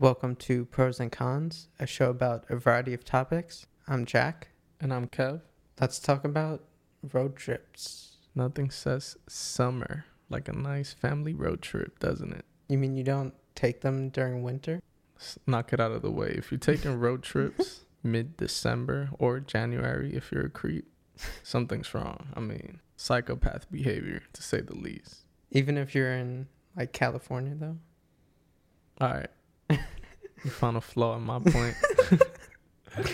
Welcome to Pros and Cons, a show about a variety of topics. I'm Jack. And I'm Kev. Let's talk about road trips. Nothing says summer like a nice family road trip, doesn't it? You mean you don't take them during winter? S- knock it out of the way. If you're taking road trips mid December or January, if you're a creep, something's wrong. I mean, psychopath behavior, to say the least. Even if you're in like California, though? All right. You found a flaw in my point.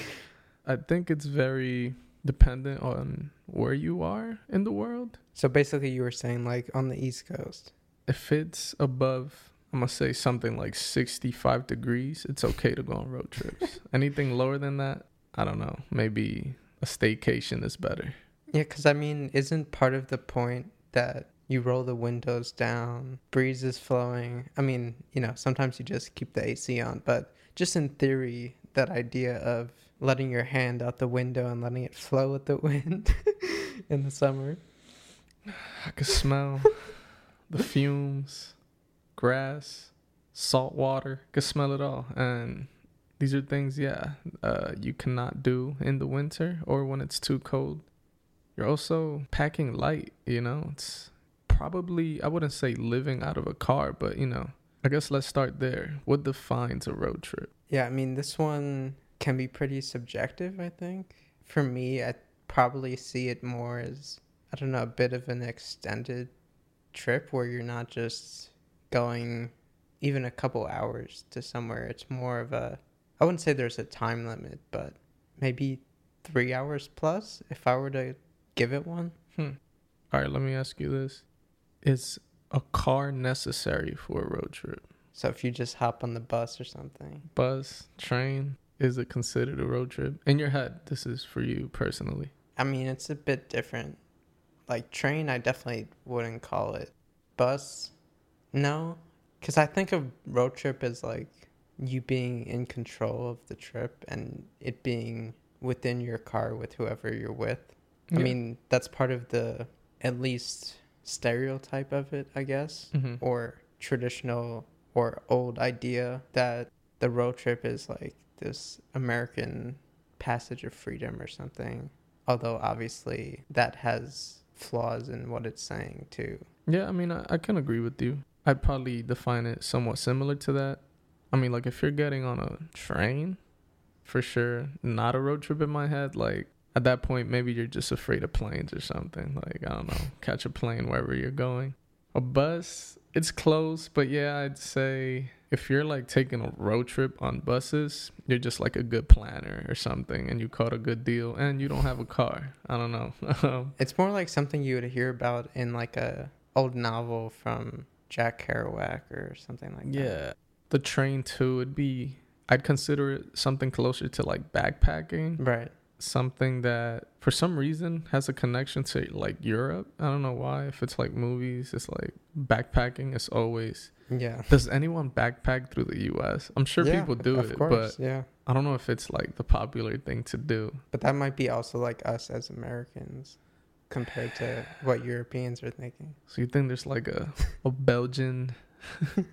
I think it's very dependent on where you are in the world. So basically, you were saying like on the East Coast. If it's above, I'm going to say something like 65 degrees, it's okay to go on road trips. Anything lower than that, I don't know. Maybe a staycation is better. Yeah, because I mean, isn't part of the point that you roll the windows down, breeze is flowing? I mean, you know, sometimes you just keep the AC on, but just in theory, that idea of letting your hand out the window and letting it flow with the wind in the summer. I could smell the fumes, grass, salt water. Could smell it all. And these are things, yeah, uh, you cannot do in the winter or when it's too cold. You're also packing light, you know? It's probably, I wouldn't say living out of a car, but, you know, I guess let's start there. What defines a road trip? Yeah, I mean, this one can be pretty subjective, I think. For me, I probably see it more as, I don't know, a bit of an extended trip where you're not just going even a couple hours to somewhere. It's more of a, I wouldn't say there's a time limit, but maybe three hours plus if I were to give it one. Hmm. All right, let me ask you this. Is a car necessary for a road trip? So if you just hop on the bus or something. Bus, train, is it considered a road trip? In your head, this is for you personally. I mean, it's a bit different. Like train, I definitely wouldn't call it. Bus, no, because I think of road trip as like you being in control of the trip and it being within your car with whoever you're with. I mean, that's part of the at least stereotype of it, I guess, Mhm. or traditional or old idea that the road trip is like this American passage of freedom or something. Although obviously that has flaws in what it's saying too. Yeah, I mean, I, I can agree with you. I'd probably define it somewhat similar to that. I mean, like, if you're getting on a train, for sure, not a road trip in my head. Like, at that point, maybe you're just afraid of planes or something. Like, I don't know, catch a plane wherever you're going. A bus, it's close, but yeah, I'd say if you're like taking a road trip on buses, you're just like a good planner or something and you caught a good deal and you don't have a car. I don't know. Um, It's more like something you would hear about in like a old novel from Jack Kerouac or something like that. Yeah. The train too would be I'd consider it something closer to like backpacking, Right. Something that for some reason has a connection to like Europe. I don't know why. If it's like movies, it's like backpacking It's always Yeah. Does anyone backpack through the US? I'm sure Yeah, people do of it, course, but yeah. I don't know if it's like the popular thing to do. But that might be also like us as Americans compared to what Europeans are thinking. So you think there's like a a Belgian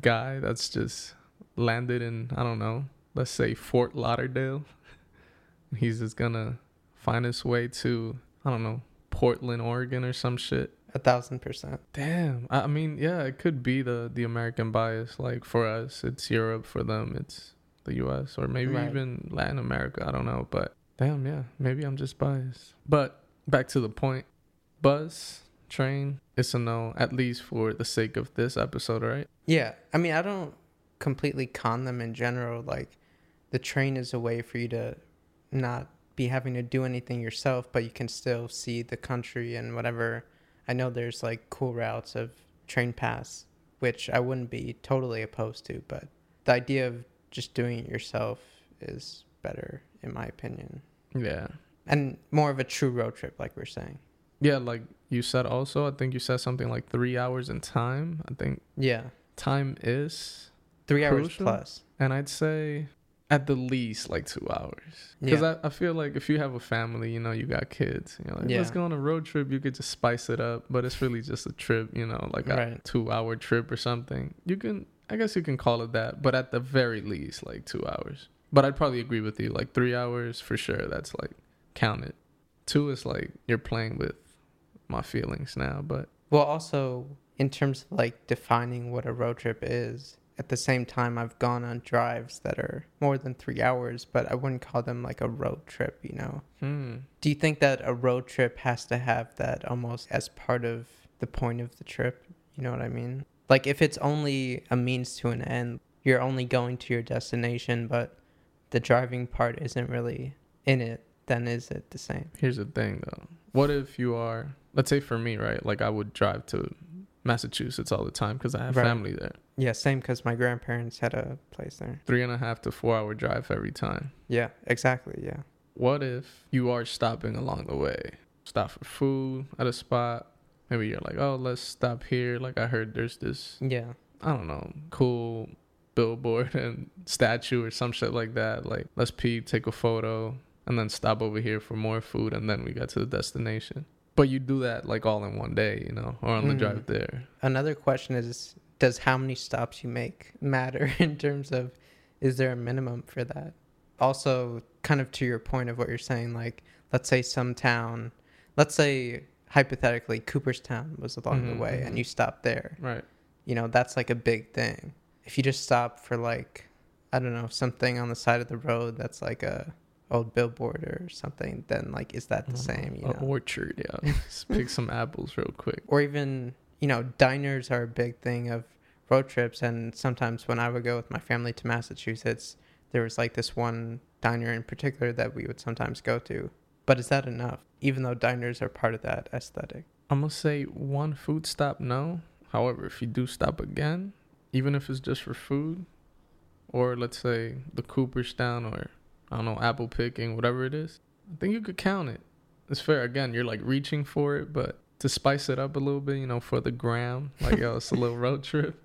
guy that's just landed in I don't know, let's say Fort Lauderdale. He's just gonna find his way to I don't know Portland, Oregon, or some shit. A thousand percent. Damn, I mean, yeah, it could be the the American bias. Like for us, it's Europe. For them, it's the U.S. or maybe Right. even Latin America. I don't know, but damn, yeah, maybe I'm just biased. But back to the point, bus, train, it's a no. At least for the sake of this episode, right? Yeah. I mean, I don't completely con them in general. Like, the train is a way for you to not be having to do anything yourself, but you can still see the country and whatever. I know there's like cool routes of train pass, which I wouldn't be totally opposed to, but the idea of just doing it yourself is better, in my opinion. Yeah, And more of a true road trip, like we're saying. yeah. Like you said, also, I think you said something like three hours in time. I think Yeah. time is Three hours Crucial. plus. And I'd say at the least like two hours. Because Yeah. I, I feel like if you have a family, you know, you got kids, you know, like, let's go on a road trip, you could just spice it up. But it's really just a trip, you know, like a Right. two hour trip or something. You can I guess you can call it that, but at the very least, like two hours. But I'd probably agree with you. Like three hours for sure. That's like counted. Two is like you're playing with my feelings now, but Well, also in terms of like defining what a road trip is, at the same time, I've gone on drives that are more than three hours, but I wouldn't call them like a road trip, you know? hmm. Do you think that a road trip has to have that almost as part of the point of the trip? You know what I mean? Like if it's only a means to an end, you're only going to your destination, but the driving part isn't really in it, then is it the same? Here's the thing though. What if you are, let's say for me, right? Like I would drive to Massachusetts all the time because I have Right. family there. Yeah, same because my grandparents had a place there. Three and a half to four hour drive every time. Yeah, exactly. Yeah. What if you are stopping along the way? Stop for food at a spot. Maybe you're like, oh, let's stop here. Like I heard there's this, Yeah. I don't know, cool billboard and statue or some shit like that. Like let's pee, take a photo, and then stop over here for more food, and then we get to the destination. But you do that like all in one day, you know, or on the Mhm. drive there. Another question is Does how many stops you make matter in terms of is there a minimum for that? Also, kind of to your point of what you're saying, like, let's say some town, let's say hypothetically Cooperstown was along Mhm, the way mhm. and you stop there, Right. you know, that's like a big thing. If you just stop for like, I don't know, something on the side of the road that's like a old billboard or something, then like, is that the mm-hmm. same? You A know? orchard, yeah. Just pick some apples real quick. or even you know diners are a big thing of road trips and sometimes when i would go with my family to massachusetts there was like this one diner in particular that we would sometimes go to but is that enough even though diners are part of that aesthetic I'm gonna say one food stop, no. However, if you do stop again, even if it's just for food, or let's say the Cooperstown or I don't know, apple picking, whatever it is, I think you could count it. It's fair. Again, you're like reaching for it, but to spice it up a little bit, you know, for the gram, like yo, it's a little road trip.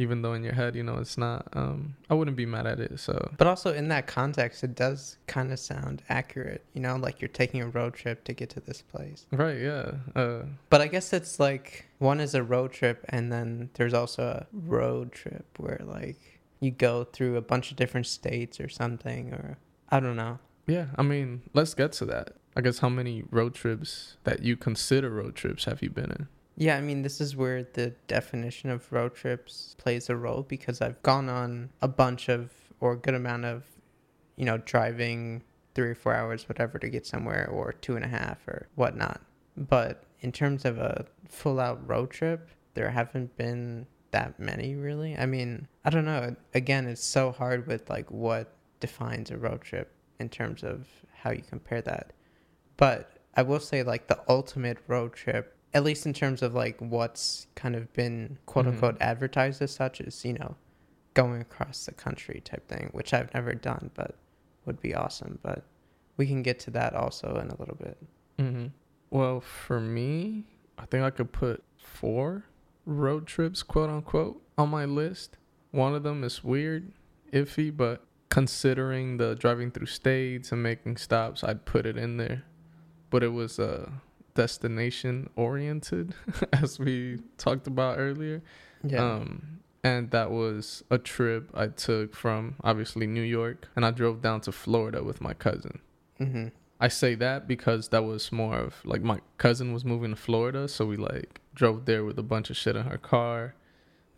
Even though in your head, you know, it's not. Um, I wouldn't be mad at it. So but also in that context it does kind of sound accurate you know like you're taking a road trip to get to this place right, yeah. Uh, but i guess it's like one is a road trip and then there's also a road trip where like you go through a bunch of different states or something or i don't know Yeah, I mean, let's get to that. I guess how many road trips that you consider road trips have you been in? Yeah, I mean, this is where the definition of road trips plays a role because I've gone on a bunch of, or a good amount of, you know, driving three or four hours, whatever, to get somewhere, or two and a half, or whatnot. But in terms of a full out road trip, there haven't been that many really. I mean, I don't know. Again, it's so hard with like what defines a road trip in terms of how you compare that. But I will say, like, the ultimate road trip at least in terms of like what's kind of been quote Mhm. unquote advertised as such is you know going across the country type thing which i've never done but would be awesome but we can get to that also in a little bit Mm-hmm. Well, for me, I think I could put four road trips, quote unquote, on my list. One of them is weird, iffy, but considering the driving through states and making stops, I'd put it in there. But it was uh, destination oriented, as we talked about earlier. yeah Um, and that was a trip I took from obviously New York, and I drove down to Florida with my cousin. mm-hmm. I say that because that was more of like my cousin was moving to Florida, so we like drove there with a bunch of shit in her car.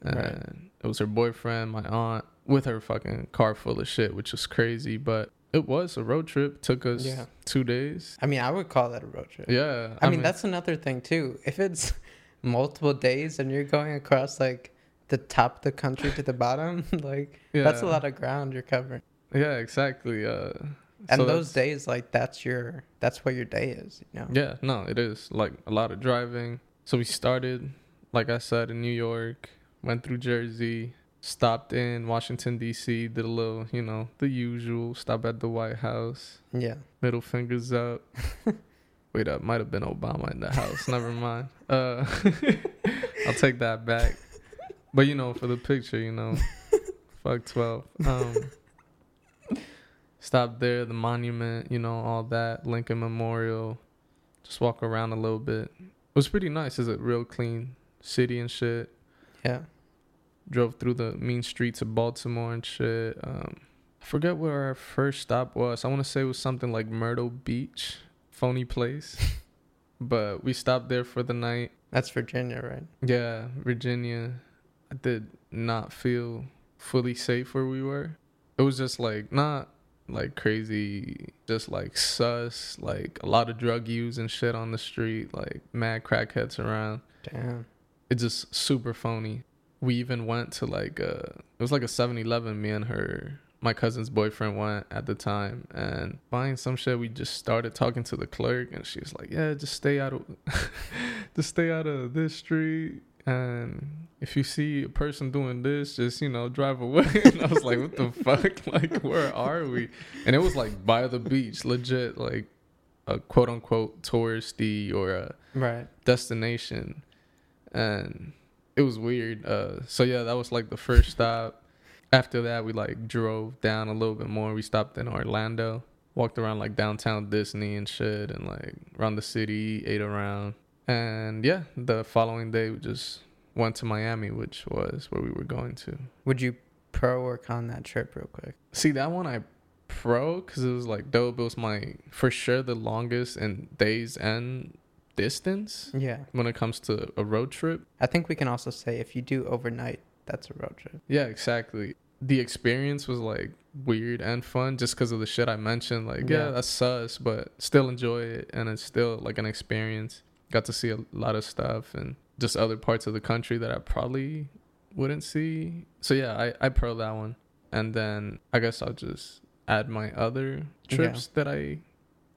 And Right. it was her boyfriend, my aunt, with her fucking car full of shit, which was crazy. But it was a road trip. Took us Yeah. two days. i mean i would call that a road trip Yeah. i, mean, that's another thing too if it's multiple days and you're going across like the top of the country to the bottom like that's a lot of ground you're covering Yeah, exactly. Uh, and so those days like that's your that's what your day is you know Yeah, no, it is like a lot of driving. So we started, like I said, in New York, went through Jersey, stopped in Washington D.C., did a little, you know, the usual, stop at the White House, yeah middle fingers up. Wait up, might have been Obama in the house. Never mind. Uh, I'll take that back. But you know, for the picture, you know, fuck twelve. Um, stop there, the monument, you know, all that, Lincoln Memorial. Just walk around a little bit. It was pretty nice. It's a real clean city and shit. yeah drove through the mean streets of Baltimore and shit. Um, I forget where our first stop was. I want to say it was something like Myrtle Beach, phony place. but we stopped there for the night. That's Virginia, right? Yeah, Virginia. I did not feel fully safe where we were. It was just like not like crazy, just like sus, like a lot of drug use and shit on the street, like mad crackheads around. Damn. It's just super phony. We even went to like a, it was like a 7-Eleven. Me and her, my cousin's boyfriend went at the time and buying some shit. We just started talking to the clerk and she was like, "Yeah, just stay out of, just stay out of this street." And if you see a person doing this, just you know, drive away. and I was like, what the fuck? Like, where are we? And it was like by the beach, legit, like a quote unquote touristy or a Right. destination. And it was weird. Uh so yeah, that was like the first stop. After that we like drove down a little bit more. We stopped in Orlando, walked around like downtown Disney and shit and like around the city, ate around. And yeah, the following day we just went to Miami, which was where we were going to. Would you pro or con that trip real quick? See that one I pro because it was like dope. It was my for sure the longest in days and distance Yeah. when it comes to a road trip. I think we can also say if you do overnight, that's a road trip. Yeah, exactly. The experience was like weird and fun just because of the shit I mentioned. Like, yeah, Yeah. that's sus, but still enjoy it, and it's still like an experience. Got to see a lot of stuff and just other parts of the country that I probably wouldn't see. So yeah, I I pro that one, and then I guess I'll just add my other trips that I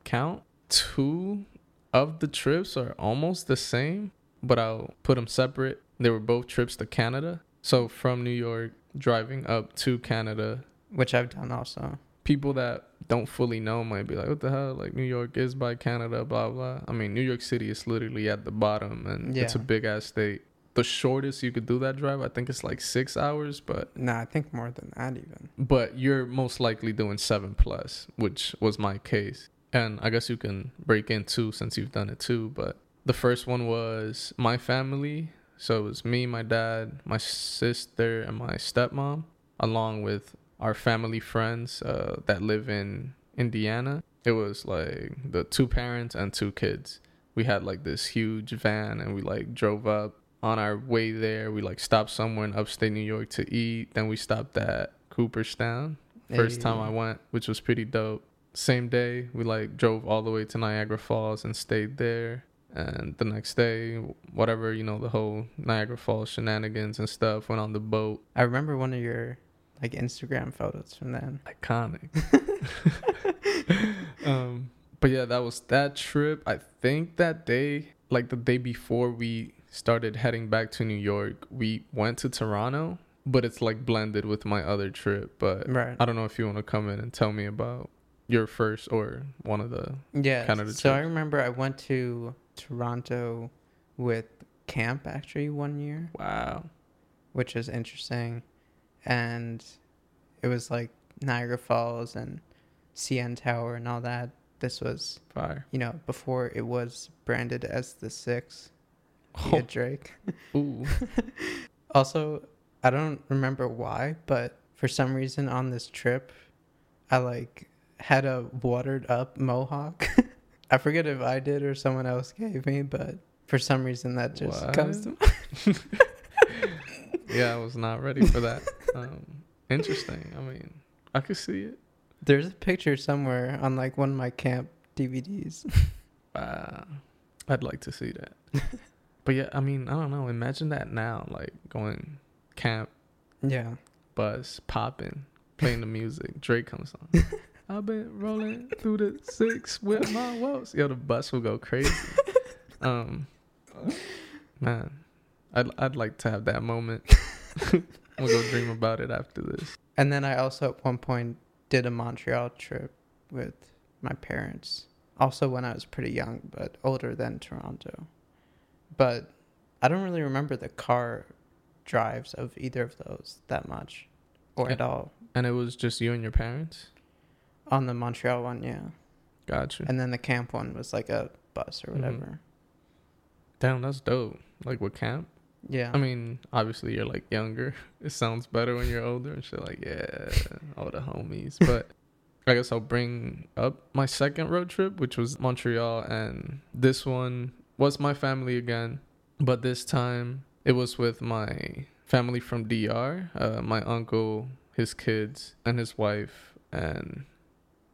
count. Two of the trips are almost the same, but I'll put them separate. They were both trips to Canada. So from New York, driving up to Canada, Which I've done also. people that don't fully know might be like, "What the hell? Like New York is by Canada, blah blah." I mean, New York City is literally at the bottom, and it's a big ass state. The shortest you could do that drive, I think it's like six hours, but Nah, I think more than that even. but you're most likely doing seven plus, which was my case. And I guess you can break in two since you've done it too. But the first one was my family. So it was me, my dad, my sister, and my stepmom, along with our family friends uh, that live in Indiana. It was like the two parents and two kids. We had like this huge van and we like drove up. On our way there, we like stopped somewhere in upstate New York to eat. Then we stopped at Cooperstown. First time I went, which was pretty dope. Same day, we like drove all the way to Niagara Falls and stayed there. And the next day, whatever, you know, the whole Niagara Falls shenanigans and stuff went on the boat. I remember one of your like Instagram photos from then. Iconic. um, but yeah, that was that trip. I think that day, like the day before we started heading back to New York, we went to Toronto, but it's like blended with my other trip. But Right. I don't know if you want to come in and tell me about your first or one of the. Yeah. kind Canada so I remember I went to Toronto with camp actually one year, Wow. which is interesting. And it was like Niagara Falls and CN Tower and all that. This was, Fire. you know, before it was branded as the Six. Oh. via Drake. ooh. Also, I don't remember why, but for some reason on this trip, I like had a watered up mohawk. I forget if I did or someone else gave me, but for some reason that just comes to mind. yeah, I was not ready for that. Um, interesting. I mean, I could see it. There's a picture somewhere on like one of my camp DVDs. Wow. I'd like to see that. but yeah, I mean, I don't know. Imagine that now, like going camp, yeah. bus, popping, playing the music. Drake comes on. I've been rolling through the six with my woes. Yo, the bus will go crazy. Um, man, I'd I'd like to have that moment. we'll go dream about it after this. And then I also at one point did a Montreal trip with my parents. Also when I was pretty young, but older than Toronto. But I don't really remember the car drives of either of those that much or at all. And it was just you and your parents. On the Montreal one, yeah. Gotcha. And then the camp one was like a bus or Mhm. whatever. Damn, that's dope. Like with camp. Yeah. I mean, obviously you're like younger. It sounds better when you're older and shit. Like, yeah, all the homies. But I guess I'll bring up my second road trip, which was Montreal, and this one was my family again, but this time it was with my family from DR, uh, my uncle, his kids, and his wife, and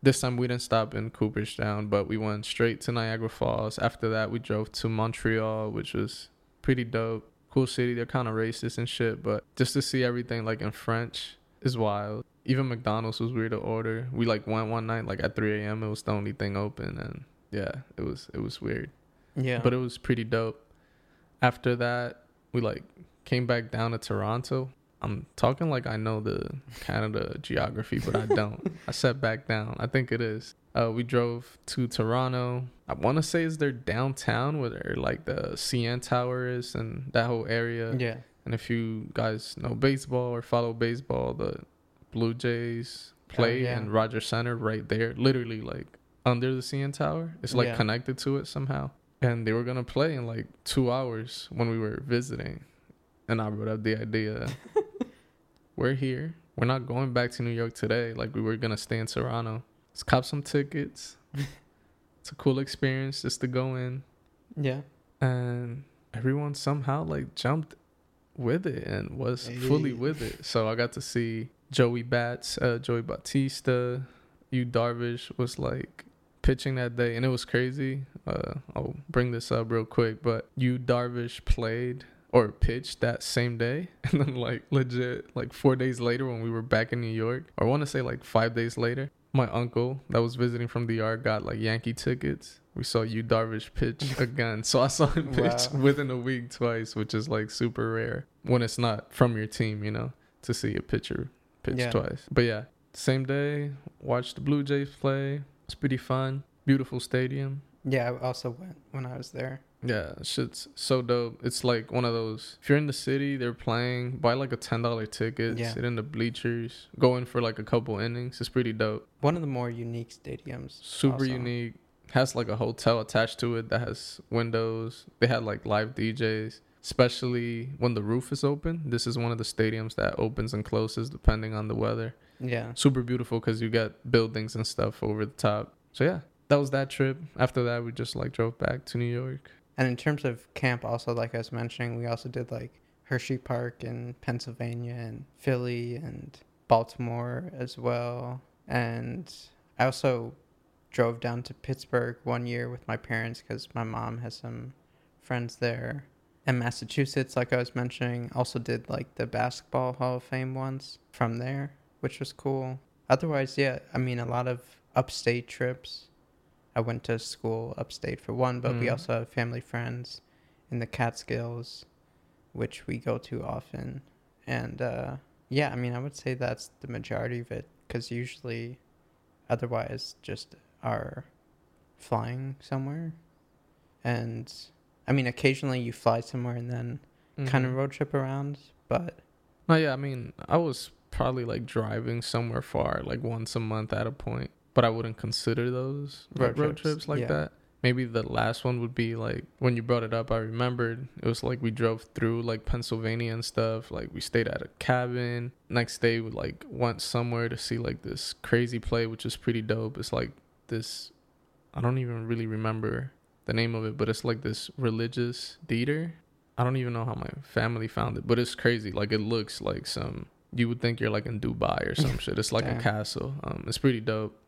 this time we didn't stop in Cooperstown, but we went straight to Niagara Falls. After that, we drove to Montreal, which was pretty dope cool city. They're kind of racist and shit, but just to see everything like in French is wild. Even McDonald's was weird to order. We like went one night like at 3 a.m. It was the only thing open, and yeah, it was it was weird. Yeah. But it was pretty dope. After that, we like came back down to Toronto. I'm talking like I know the Canada geography, but I don't. I sat back down. I think it is. Uh, we drove to Toronto. I want to say is their downtown where like the CN Tower is and that whole area. yeah. And if you guys know baseball or follow baseball, the Blue Jays play yeah. in Rogers Center right there, literally like under the CN Tower. It's like Yeah. connected to it somehow. And they were gonna play in like two hours when we were visiting. And I brought up the idea we're here. We're not going back to New York today. Like we were gonna stay in Toronto. Let's cop some tickets. it's a cool experience just to go in Yeah. and everyone somehow like jumped with it and was fully with it. So I got to see Joey Bats, uh, Joey Batista, Yu Darvish was like pitching that day, and it was crazy. Uh, I'll bring this up real quick, but Yu Darvish played or pitched that same day, and then like legit like four days later when we were back in New York, or I want to say like five days later, my uncle that was visiting from the DR got like Yankee tickets. We saw Yu Darvish pitch again, so I saw him pitch Wow. within a week twice, which is like super rare when it's not from your team, you know, to see a pitcher pitch Yeah. twice. But yeah, same day, watched the Blue Jays play. It's pretty fun. Beautiful stadium. Yeah. I also went when I was there. Yeah, shit's so dope. It's like one of those. If you're in the city, they're playing. Buy like a ten dollar ticket. Yeah. Sit in the bleachers. Go in for like a couple innings. It's pretty dope. One of the more unique stadiums. Super also. unique. Has like a hotel attached to it that has windows. They had like live DJs, especially when the roof is open. This is one of the stadiums that opens and closes depending on the weather. Yeah. Super beautiful because you got buildings and stuff over the top. So yeah, that was that trip. After that, we just like drove back to New York. And in terms of camp, also like I was mentioning, we also did like Hershey Park in Pennsylvania and Philly and Baltimore as well. And I also drove down to Pittsburgh one year with my parents because my mom has some friends there. And Massachusetts, like I was mentioning, also did like the Basketball Hall of Fame once from there, which was cool. Otherwise, yeah, I mean, a lot of upstate trips. I went to school upstate for one, but we Mhm. also have family friends in the Catskills, which we go to often. And uh, yeah, I mean, I would say that's the majority of it because usually, otherwise, just are flying somewhere. And I mean, occasionally you fly somewhere and then kind of Mhm. road trip around, but No, yeah, I mean, I was probably like driving somewhere far, like once a month at a point, but I wouldn't consider those Road road, trips, trips, like yeah. that. Maybe the last one would be like when you brought it up, I remembered it was like we drove through like Pennsylvania and stuff. Like we stayed at a cabin. Next day, we like went somewhere to see like this crazy play, which is pretty dope. It's like this, I don't even really remember the name of it, but it's like this religious theater. I don't even know how my family found it, but it's crazy. Like it looks like some you would think you're like in Dubai or some shit. It's like a castle. Um, it's pretty dope.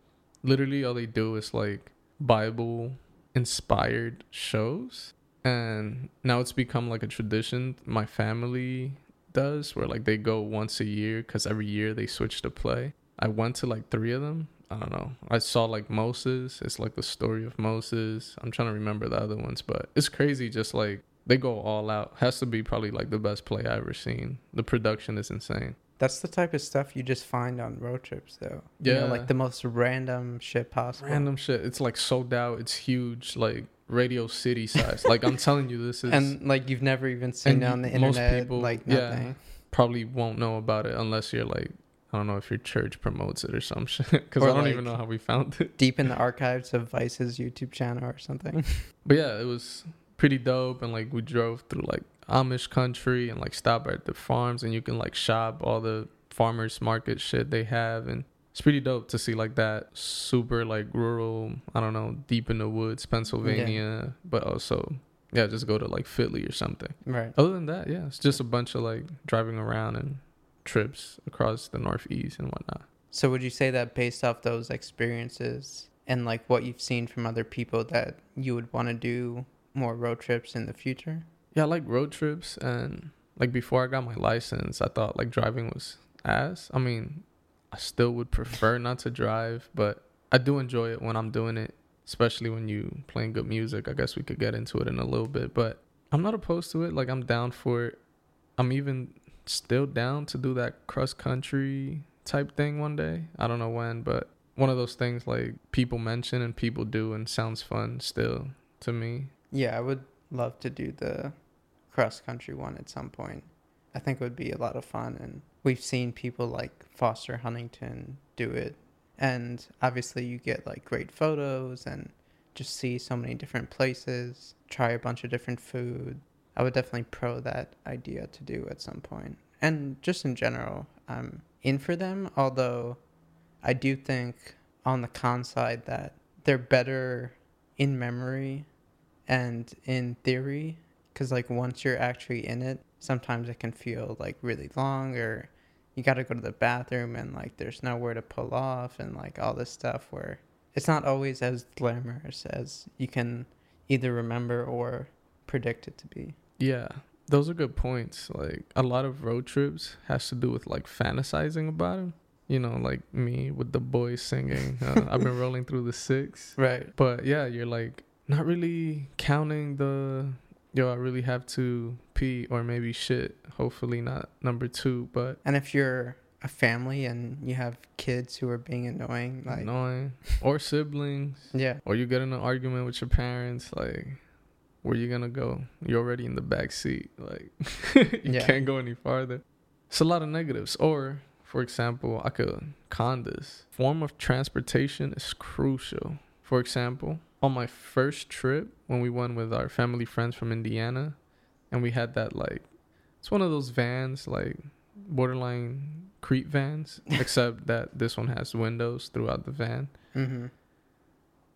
Literally, all they do is like Bible inspired shows, and now it's become like a tradition. My family does where like they go once a year because every year they switch to play. I went to like three of them. I don't know. I saw like Moses. It's like the story of Moses. I'm trying to remember the other ones, but it's crazy. Just like they go all out. Has to be probably like the best play I ever seen. The production is insane. That's the type of stuff you just find on road trips, though. You know, Yeah. like the most random shit possible. Random shit. It's like sold out. It's huge. Like Radio City size. like I'm telling you, this is and like you've never even seen it on the internet. most people- like yeah. probably won't know about it unless you're like I don't know if your church promotes it or some shit. Because I don't like- even know how we found it. Deep in the archives of Vice's YouTube channel or something. But yeah, it was pretty dope. And like we drove through like Amish country and like stop at the farms and you can like shop all the farmers market shit they have and it's pretty dope to see like that super like rural i don't know deep in the woods pennsylvania yeah. but also yeah just go to like philly or something. Right. Other than that yeah it's just a bunch of like driving around and trips across the northeast and whatnot. So would you say that based off those experiences and like what you've seen from other people that you would want to do more road trips in the future yeah i like road trips and like before i got my license i thought like driving was ass i mean I still would prefer not to drive, but I do enjoy it when I'm doing it, especially when you playing good music. I guess we could get into it in a little bit, but I'm not opposed to it. Like I'm down for it. I'm even still down to do that cross country type thing one day. I don't know when, but one of those things like people mention and people do and sounds fun still to me. Yeah, I would love to do the cross country one at some point. I think it would be a lot of fun and we've seen people like Foster Huntington do it. And obviously, you get like great photos and just see so many different places, try a bunch of different food. I would definitely pro that idea to do at some point. And just in general, I'm in for them, although I do think on the con side that they're better in memory and in theory because like once you're actually in it sometimes it can feel like really long or you got to go to the bathroom and like there's nowhere to pull off and like all this stuff where it's not always as glamorous as you can either remember or predict it to be. Yeah, those are good points. Like a lot of road trips has to do with like fantasizing about them. You know, like me with the boys singing. Uh, I've been rolling through the six. Right. But yeah, you're like not really counting the yo, I really have to pee or maybe shit. Hopefully not number two, but and if you're a family and you have kids who are being annoying, like annoying or siblings, yeah, or you get in an argument with your parents, like where you gonna go? You're already in the back seat, like you yeah. can't go any farther. It's a lot of negatives. Or, for example, I could con this form of transportation is crucial. For example, on my first trip when we went with our family friends from Indiana, and we had that like it's one of those vans like borderline creep vans, except that this one has windows throughout the van. Mm-hmm.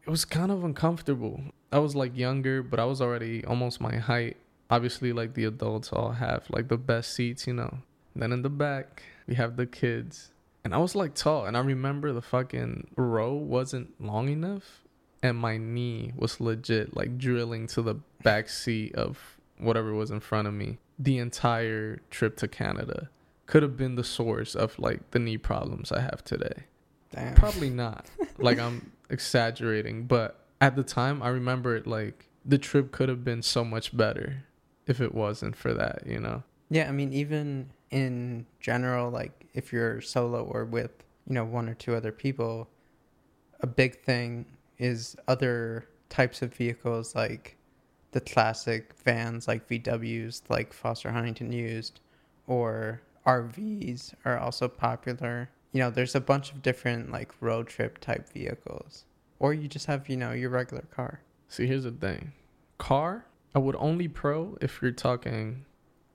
It was kind of uncomfortable. I was like younger, but I was already almost my height. Obviously, like the adults all have like the best seats, you know. then in the back, we have the kids. And I was like tall, and I remember the fucking row wasn't long enough and my knee was legit like drilling to the back seat of whatever was in front of me the entire trip to Canada could have been the source of like the knee problems I have today. Damn. Probably not. like I'm exaggerating, but at the time I remember it like the trip could have been so much better if it wasn't for that, you know. Yeah, I mean even in general like if you're solo or with, you know, one or two other people, a big thing is other types of vehicles like the classic vans like VWs like Foster Huntington used or RVs are also popular. You know, there's a bunch of different like road trip type vehicles. Or you just have, you know, your regular car. See, here's the thing. Car, I would only pro if you're talking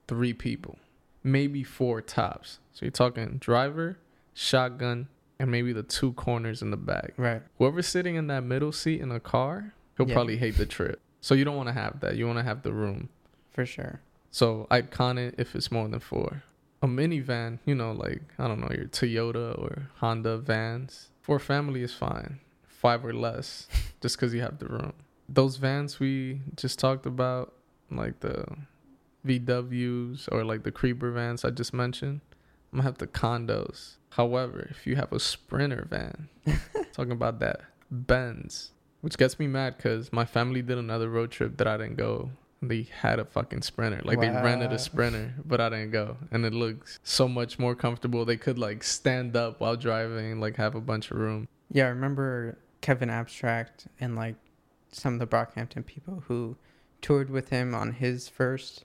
three people, maybe four tops. So you're talking driver, shotgun, and maybe the two corners in the back. Right. Whoever's sitting in that middle seat in a car, he'll yeah. probably hate the trip. So you don't want to have that. You want to have the room. For sure. So I'd con it if it's more than four. A minivan, you know, like I don't know, your Toyota or Honda vans. For family is fine. Five or less, just because you have the room. Those vans we just talked about, like the VWs or like the creeper vans I just mentioned, I'm gonna have the condos. However, if you have a sprinter van, talking about that Benz, which gets me mad because my family did another road trip that I didn't go. They had a fucking sprinter, like wow. they rented a sprinter, but I didn't go, and it looks so much more comfortable. They could like stand up while driving, like have a bunch of room. Yeah, I remember Kevin Abstract and like some of the Brockhampton people who toured with him on his first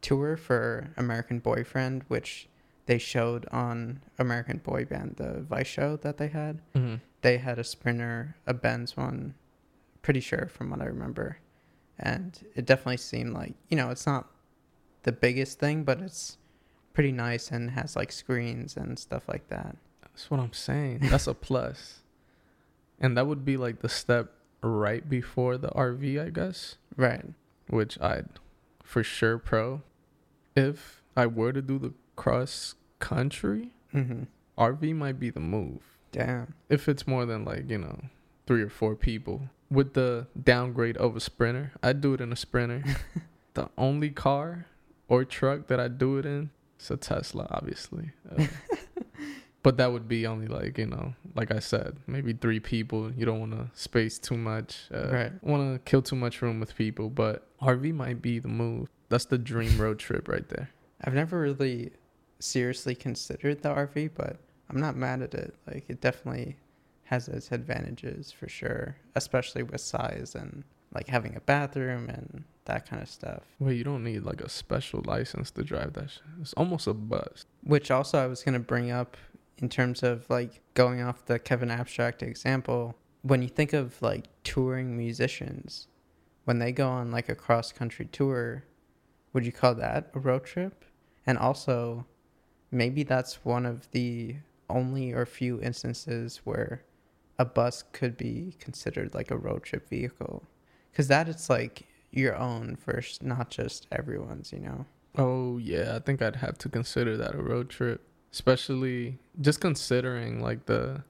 tour for American Boyfriend, which they showed on American Boy Band, the Vice show that they had. Mm-hmm. They had a Sprinter, a Benz one, pretty sure from what I remember. and it definitely seemed like you know it's not the biggest thing, but it's pretty nice and has like screens and stuff like that. That's what I'm saying. That's a plus. And that would be like the step right before the RV, I guess. Right. Which I'd for sure pro. If I were to do the cross country, Mm-hmm. RV might be the move. Damn. If it's more than like, you know, three or four people. With the downgrade of a sprinter, I'd do it in a sprinter. the only car or truck that I do it in is a Tesla, obviously. Uh, but that would be only like, you know, like I said, maybe three people. You don't want to space too much. Uh, Right. Want to kill too much room with people. But RV might be the move. That's the dream road trip right there. I've never really seriously considered the RV, but I'm not mad at it. Like it definitely has its advantages for sure, especially with size and like having a bathroom and that kind of stuff. Wait, you don't need like a special license to drive that shit. It's almost a bus. Which also I was going to bring up in terms of like going off the Kevin Abstract example. When you think of like touring musicians, when they go on like a cross country tour, would you call that a road trip? And also, maybe that's one of the only or few instances where a bus could be considered like a road trip vehicle. Because that it's like your own versus not just everyone's, you know? Oh yeah, I think I'd have to consider that a road trip, especially just considering like the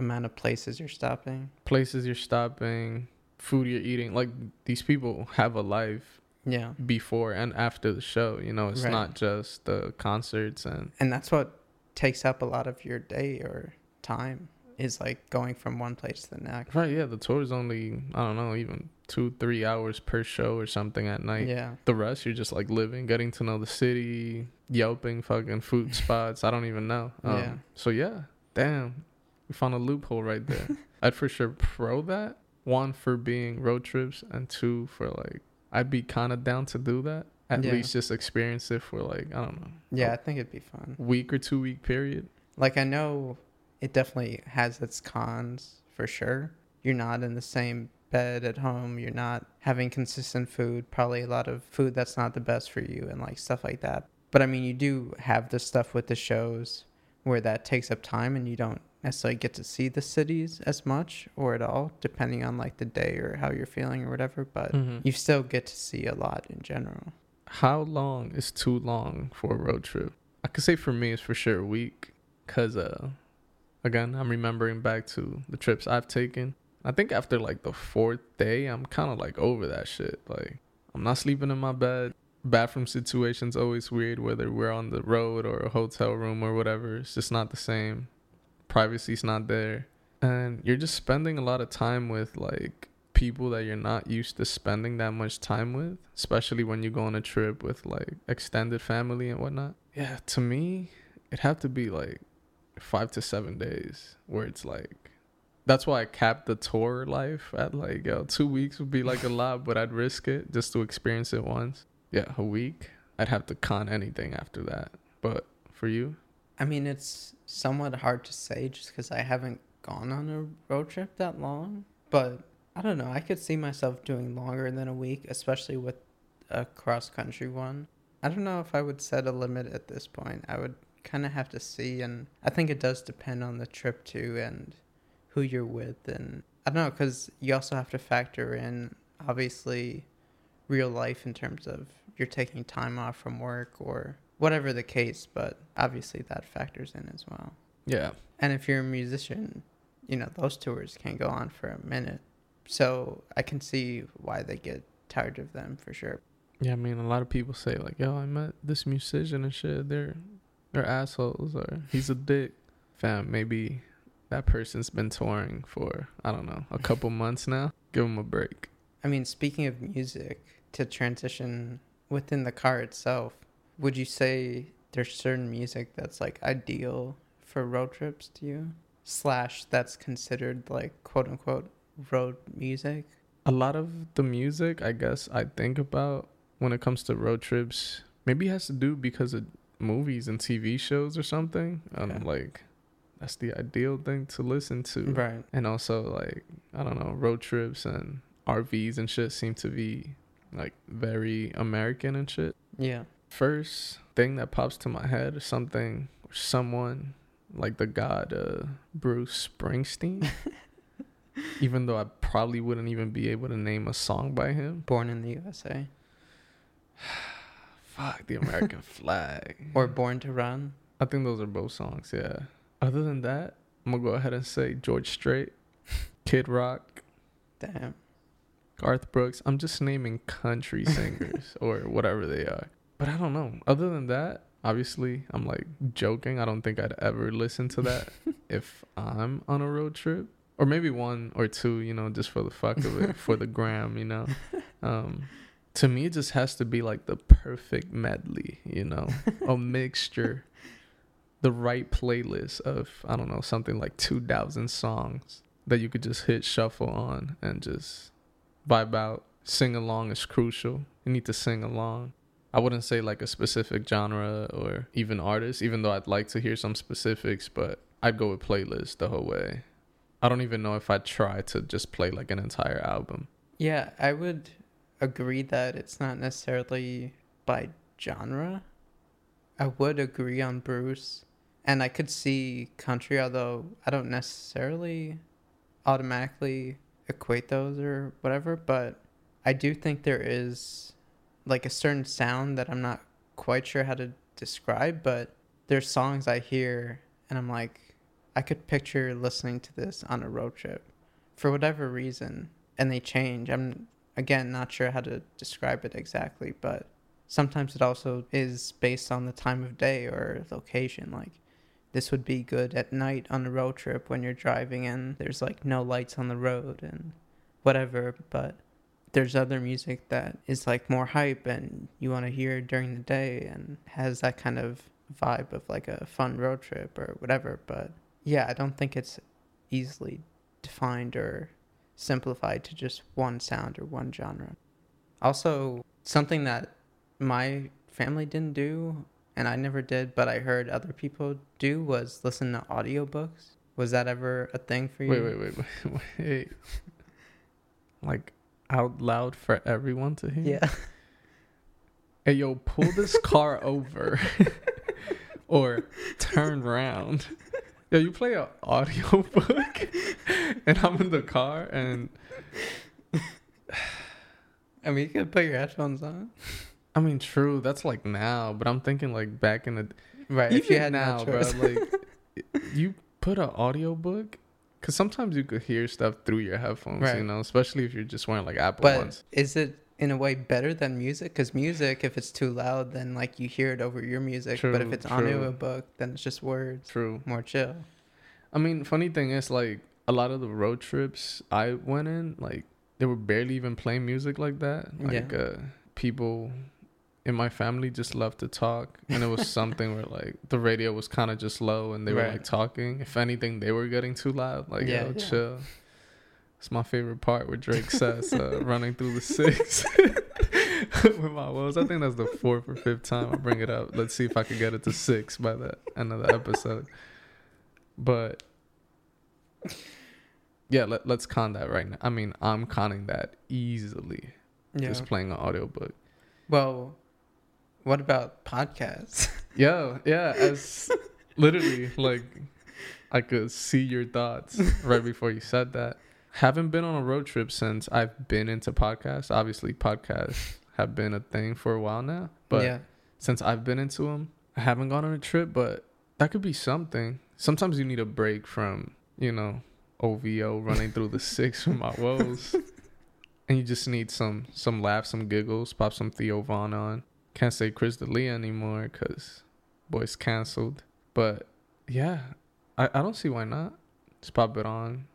Amount of places you're stopping. places you're stopping, food you're eating. Like these people have a life Yeah. before and after the show. You know, it's Right. not just the concerts and and that's what takes up a lot of your day or time is like going from one place to the next right. Yeah, the tour is only I don't know even two three hours per show or something at night. yeah The rest you're just like living, getting to know the city, yelping fucking food spots. I don't even know. Um, Yeah. So yeah, damn, we found a loophole right there. I'd for sure pro that. One for being road trips, and two for like I'd be kind of down to do that. At Yeah. least just experience it for like I don't know, yeah i think it'd be fun week or two week period. like i know it definitely has its cons for sure you're not in the same bed at home you're not having consistent food probably a lot of food that's not the best for you and like stuff like that but i mean you do have the stuff with the shows where that takes up time and you don't necessarily get to see the cities as much or at all depending on like the day or how you're feeling or whatever but Mhm. you still get to see a lot in general. How long is too long for a road trip? I could say for me it's for sure a week, cause uh, again I'm remembering back to the trips I've taken. I think after like the fourth day, I'm kind of like over that shit. Like I'm not sleeping in my bed. Bathroom situation's always weird, whether we're on the road or a hotel room or whatever. It's just not the same. Privacy's not there, and you're just spending a lot of time with like people that you're not used to spending that much time with, especially when you go on a trip with like extended family and whatnot. Yeah, to me, it'd have to be like five to seven days where it's like that's why I capped the tour life at like yo, two weeks would be like a lot, but I'd risk it just to experience it once. Yeah, a week. I'd have to con anything after that. But for you? I mean, it's somewhat hard to say just because I haven't gone on a road trip that long. But I don't know. I could see myself doing longer than a week, especially with a cross country one. I don't know if I would set a limit at this point. I would kind of have to see. And I think it does depend on the trip too and who you're with. And I don't know, because you also have to factor in, obviously, real life in terms of you're taking time off from work or whatever the case, but obviously that factors in as well. Yeah. And if you're a musician, you know, those tours can go on for a minute. So I can see why they get tired of them for sure. Yeah, I mean, a lot of people say like, "Yo, I met this musician and shit. They're they're assholes or he's a dick." Fam, maybe that person's been touring for I don't know a couple months now. Give him a break. I mean, speaking of music, to transition within the car itself, would you say there's certain music that's like ideal for road trips to you? Slash, that's considered like quote unquote road music? A lot of the music, I guess, I think about when it comes to road trips, maybe has to do because of movies and TV shows or something. And Okay. like, that's the ideal thing to listen to. Right. and also like I don't know road trips and RVs and shit seem to be like very American and shit. Yeah. First thing that pops to my head is something or someone like the god uh, Bruce Springsteen. even though I probably wouldn't even be able to name a song by him. Born in the USA. Fuck the American flag. Or Born to Run. I think those are both songs, yeah. Other than that, I'm gonna go ahead and say George Strait, Kid Rock, Damn. Garth Brooks. I'm just naming country singers or whatever they are. But I don't know. Other than that, obviously, I'm like joking. I don't think I'd ever listen to that if I'm on a road trip. Or maybe one or two, you know, just for the fuck of it, for the gram, you know. Um, to me, it just has to be like the perfect medley, you know, a mixture, the right playlist of, I don't know, something like 2,000 songs that you could just hit shuffle on and just vibe out. Sing along is crucial. You need to sing along. I wouldn't say like a specific genre or even artist, even though I'd like to hear some specifics, but I'd go with playlist the whole way. I don't even know if I'd try to just play like an entire album. Yeah, I would agree that it's not necessarily by genre. I would agree on Bruce. And I could see country, although I don't necessarily automatically equate those or whatever. But I do think there is like a certain sound that I'm not quite sure how to describe. But there's songs I hear and I'm like, I could picture listening to this on a road trip for whatever reason. And they change. I'm again not sure how to describe it exactly but sometimes it also is based on the time of day or location like this would be good at night on a road trip when you're driving and there's like no lights on the road and whatever but there's other music that is like more hype and you want to hear during the day and has that kind of vibe of like a fun road trip or whatever but yeah i don't think it's easily defined or simplified to just one sound or one genre. Also, something that my family didn't do and I never did, but I heard other people do was listen to audiobooks. Was that ever a thing for you? Wait, wait, wait, wait, wait. like out loud for everyone to hear? Yeah. Hey, yo, pull this car over or turn around. Yo, you play an audiobook and I'm in the car and I mean you could put your headphones on. I mean true, that's like now, but I'm thinking like back in the Right. Even if you had now, no bro, like you put an audiobook cuz sometimes you could hear stuff through your headphones, you know, especially if you're just wearing like Apple but ones. is it in a way better than music? Because music, if it's too loud, then like you hear it over your music. but if True, it's a book, then it's just words. True. More chill. I mean, funny thing is like a lot of the road trips I went in, like they were barely even playing music like that. Like Yeah. uh people in my family just loved to talk and it was something where like the radio was kind of just low and they were like talking. If anything, they were getting too loud. Like, Yeah, yo, yeah. chill. It's my favorite part where Drake says uh, running through the six with my woes. I think that's the fourth or fifth time I bring it up. Let's see if I can get it to six by the end of the episode. But yeah, let, let's con that right now. I mean, I'm conning that easily. Yeah. Just playing an audiobook. Well, what about podcasts? Yeah, yeah. As literally, like, I could see your thoughts right before you said that. Haven't been on a road trip since I've been into podcasts. Obviously, podcasts have been a thing for a while now, but yeah. since I've been into them, I haven't gone on a trip. But that could be something. Sometimes you need a break from, you know, OVO running through the six with my woes, and you just need some some laughs, some giggles. Pop some Theo Von on. Can't say Chris D'Elia anymore because boy's canceled. But yeah, I, I don't see why not. Just pop it on.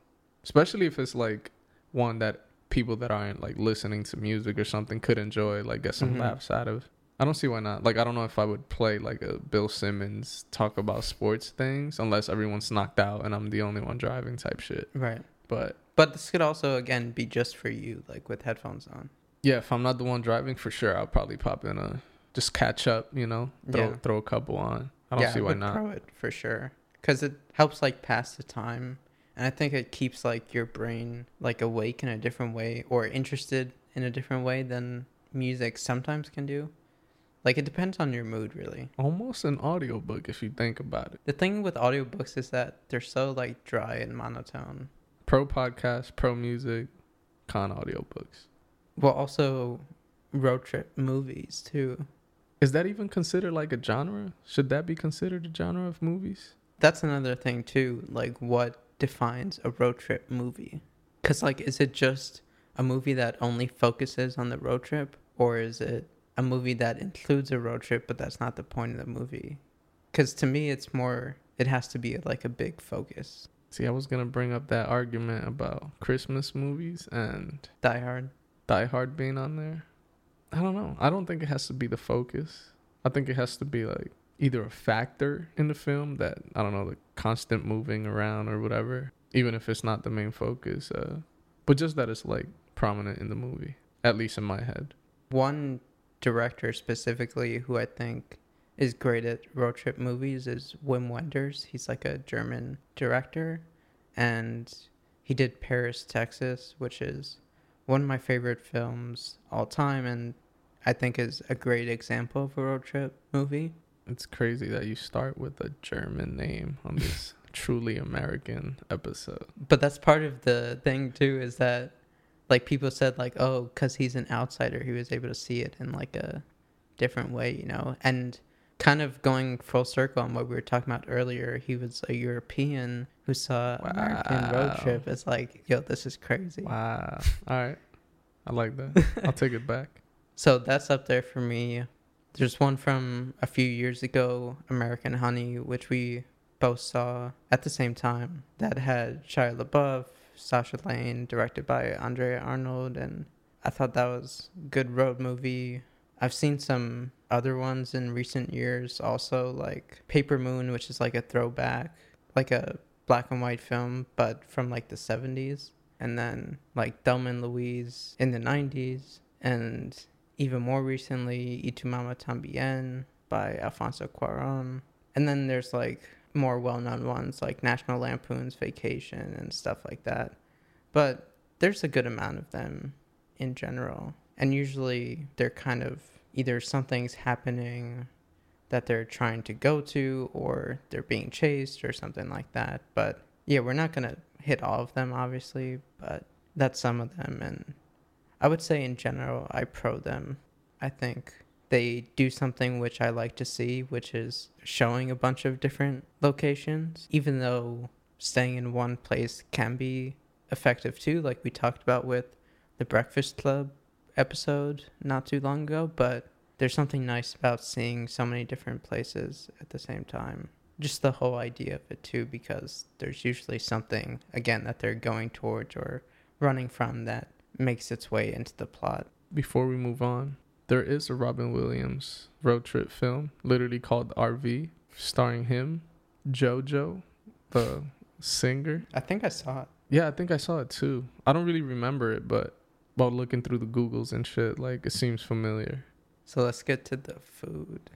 Especially if it's like one that people that aren't like listening to music or something could enjoy, like get some Mhm. laughs out of. I don't see why not. Like I don't know if I would play like a Bill Simmons talk about sports things unless everyone's knocked out and I'm the only one driving type shit. Right. But But this could also again be just for you, like with headphones on. yeah, if I'm not the one driving for sure, I'll probably pop in a just catch up, you know, throw Yeah. throw a couple on. I don't yeah, see I why would not. Pro it for sure, because it helps like pass the time, and I think it keeps like your brain like awake in a different way or interested in a different way than music sometimes can do. Like it depends on your mood really. Almost an audiobook if you think about it. The thing with audiobooks is that they're so like dry and monotone. Pro podcast, pro music, con audiobooks. Well, also road trip movies too. Is that even considered like a genre? Should that be considered a genre of movies? That's another thing too. Like what defines a road trip movie? Cuz like is it just a movie that only focuses on the road trip or is it a movie that includes a road trip but that's not the point of the movie? Cuz to me it's more it has to be like a big focus. See, I was gonna bring up that argument about Christmas movies and Die Hard. Die Hard being on there. I don't know. I don't think it has to be the focus. I think it has to be like either a factor in the film that I don't know, the constant moving around or whatever, even if it's not the main focus. Uh, but just that it's like prominent in the movie, at least in my head. One director specifically who I think is great at road trip movies is Wim Wenders. He's like a German director, and he did Paris, Texas, which is one of my favorite films all time, and I think is a great example of a road trip movie. It's crazy that you start with a German name on this truly American episode. But that's part of the thing too, is that like people said like, oh, because he's an outsider, he was able to see it in like a different way, you know, and kind of going full circle on what we were talking about earlier, he was a European who saw American road trip. It's like, yo, this is crazy. Wow. All right. I like that. I'll take it back. So that's up there for me. There's one from a few years ago, American Honey, which we both saw at the same time. That had Shia LaBeouf, Sasha Lane, directed by Andrea Arnold, and I thought that was a good road movie. I've seen some other ones in recent years also, like Paper Moon, which is like a throwback, like a black and white film, but from like the 70s. And then like Thelma and Louise in the 90s. And even more recently, Y Tu Mamá También by Alfonso Cuaron. And then there's like more well known ones like National Lampoon's Vacation and stuff like that. But there's a good amount of them in general. And usually they're kind of either something's happening that they're trying to go to or they're being chased or something like that. But yeah, we're not going to hit all of them, obviously, but that's some of them. And I would say in general, I pro them. I think they do something which I like to see, which is showing a bunch of different locations, even though staying in one place can be effective too, like we talked about with the Breakfast Club episode not too long ago. But there's something nice about seeing so many different places at the same time. Just the whole idea of it too, because there's usually something, again, that they're going towards or running from that makes its way into the plot. Before we move on, there is a Robin Williams road trip film, literally called RV, starring him, JoJo, the singer. I think I saw it. Yeah, I think I saw it too. I don't really remember it, but while looking through the Googles and shit, like it seems familiar. So let's get to the food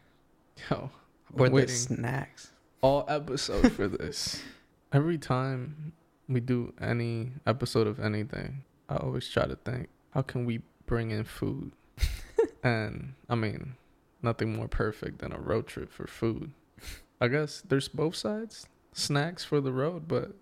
Yo, or I'm the waiting snacks. all episode for this. Every time we do any episode of anything, I always try to think, how can we bring in food? and I mean, nothing more perfect than a road trip for food. I guess there's both sides, snacks for the road, but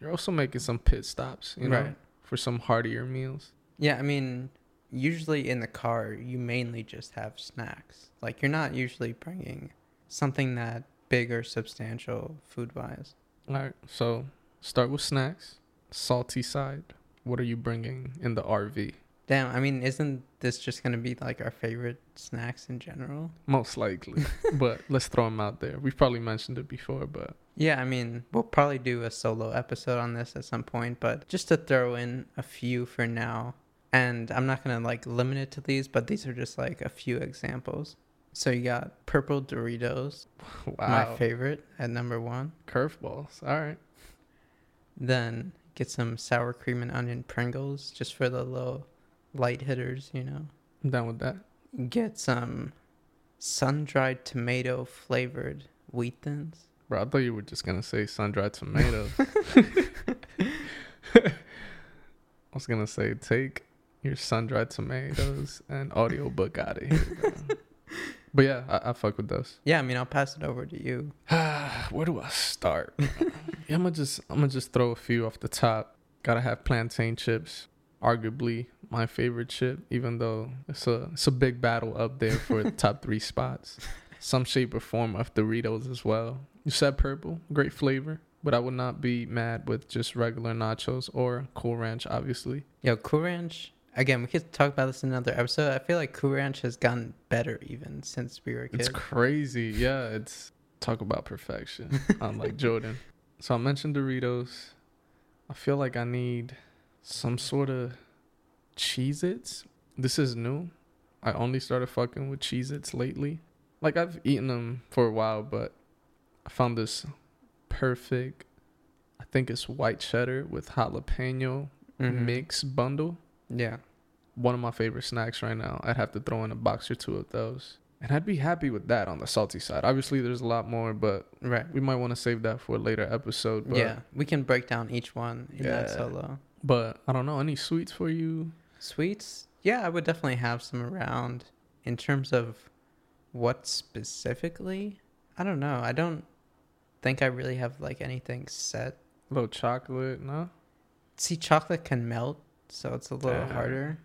you're also making some pit stops, you know, Right. for some heartier meals. Yeah, I mean, usually in the car, you mainly just have snacks. Like, you're not usually bringing something that big or substantial food wise. All right, so start with snacks, salty side. What are you bringing in the RV? Damn, I mean, isn't this just going to be like our favorite snacks in general? Most likely. but let's throw them out there. We've probably mentioned it before, but Yeah, I mean, we'll probably do a solo episode on this at some point, but just to throw in a few for now. And I'm not going to like limit it to these, but these are just like a few examples. So you got purple Doritos, wow. my favorite at number one. Curveballs. All right. Then get some sour cream and onion Pringles just for the little light hitters, you know. I'm down with that. Get some sun dried tomato flavored wheat thins. Bro, I thought you were just to say sun dried tomatoes. I was to say take your sun dried tomatoes and audiobook out of here. bro. but yeah, I, I fuck with those. Yeah, I mean, I'll pass it over to you. Where do I start? yeah, I'm gonna just I'm gonna just throw a few off the top. Gotta have plantain chips. Arguably my favorite chip, even though it's a it's a big battle up there for the top three spots. Some shape or form of Doritos as well. You said purple, great flavor, but I would not be mad with just regular nachos or Cool Ranch, obviously. Yo, Cool Ranch. Again, we could talk about this in another episode. I feel like Cool Ranch has gotten better even since we were kids. It's crazy. Yeah, it's talk about perfection. Unlike Jordan. So I mentioned Doritos. I feel like I need some sort of Cheez Its. This is new. I only started fucking with Cheez Its lately. Like I've eaten them for a while, but I found this perfect I think it's white cheddar with jalapeno Mhm. mix bundle Yeah. one of my favorite snacks right now. I'd have to throw in a box or two of those. And I'd be happy with that on the salty side. Obviously, there's a lot more, but Right. we might want to save that for a later episode. But, yeah, we can break down each one in that Yeah. solo. But I don't know. Any sweets for you? Sweets, yeah, I would definitely have some around. In terms of what specifically, I don't know. I don't think I really have like anything set. A little chocolate? No? See, chocolate can melt, so it's a little Yeah. harder.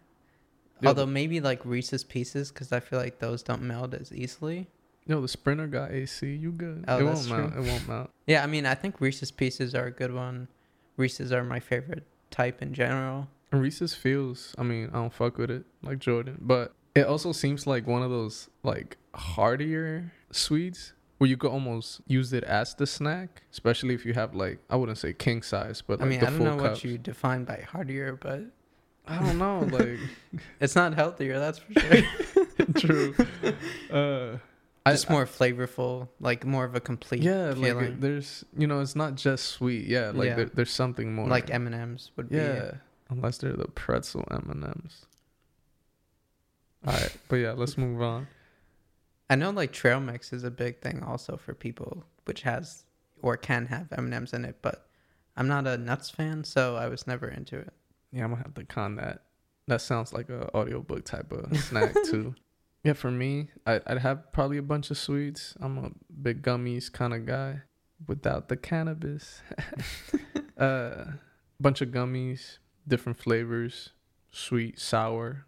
Yeah, Although maybe like Reese's Pieces, because I feel like those don't melt as easily. No, the Sprinter got AC. You good? Oh, it that's won't melt. true. It won't melt. Yeah, I mean, I think Reese's Pieces are a good one. Reese's are my favorite type in general. And Reese's feels, I mean, I don't fuck with it like Jordan, but it also seems like one of those like heartier sweets where you could almost use it as the snack, especially if you have like I wouldn't say king size, but I like mean, the I don't full know cups. what you define by heartier, but I don't know, like it's not healthier, that's for sure. true. Uh, I- Just more flavorful, like more of a complete yeah, like feeling. it- there's you know it's not just sweet. Yeah, like Yeah. There, there's something more. like M and M's would be. yeah, unless they're the pretzel M and M's. All right, but yeah, let's move on. I know like trail mix is a big thing also for people, which has or can have M and M's in it, but I'm not a nuts fan, so I was never into it. Yeah, I'm gonna have to con that. That sounds like a audiobook type of snack too. Yeah, for me, I'd, I'd have probably a bunch of sweets. I'm a big gummies kind of guy, without the cannabis. uh, bunch of gummies, different flavors, sweet, sour.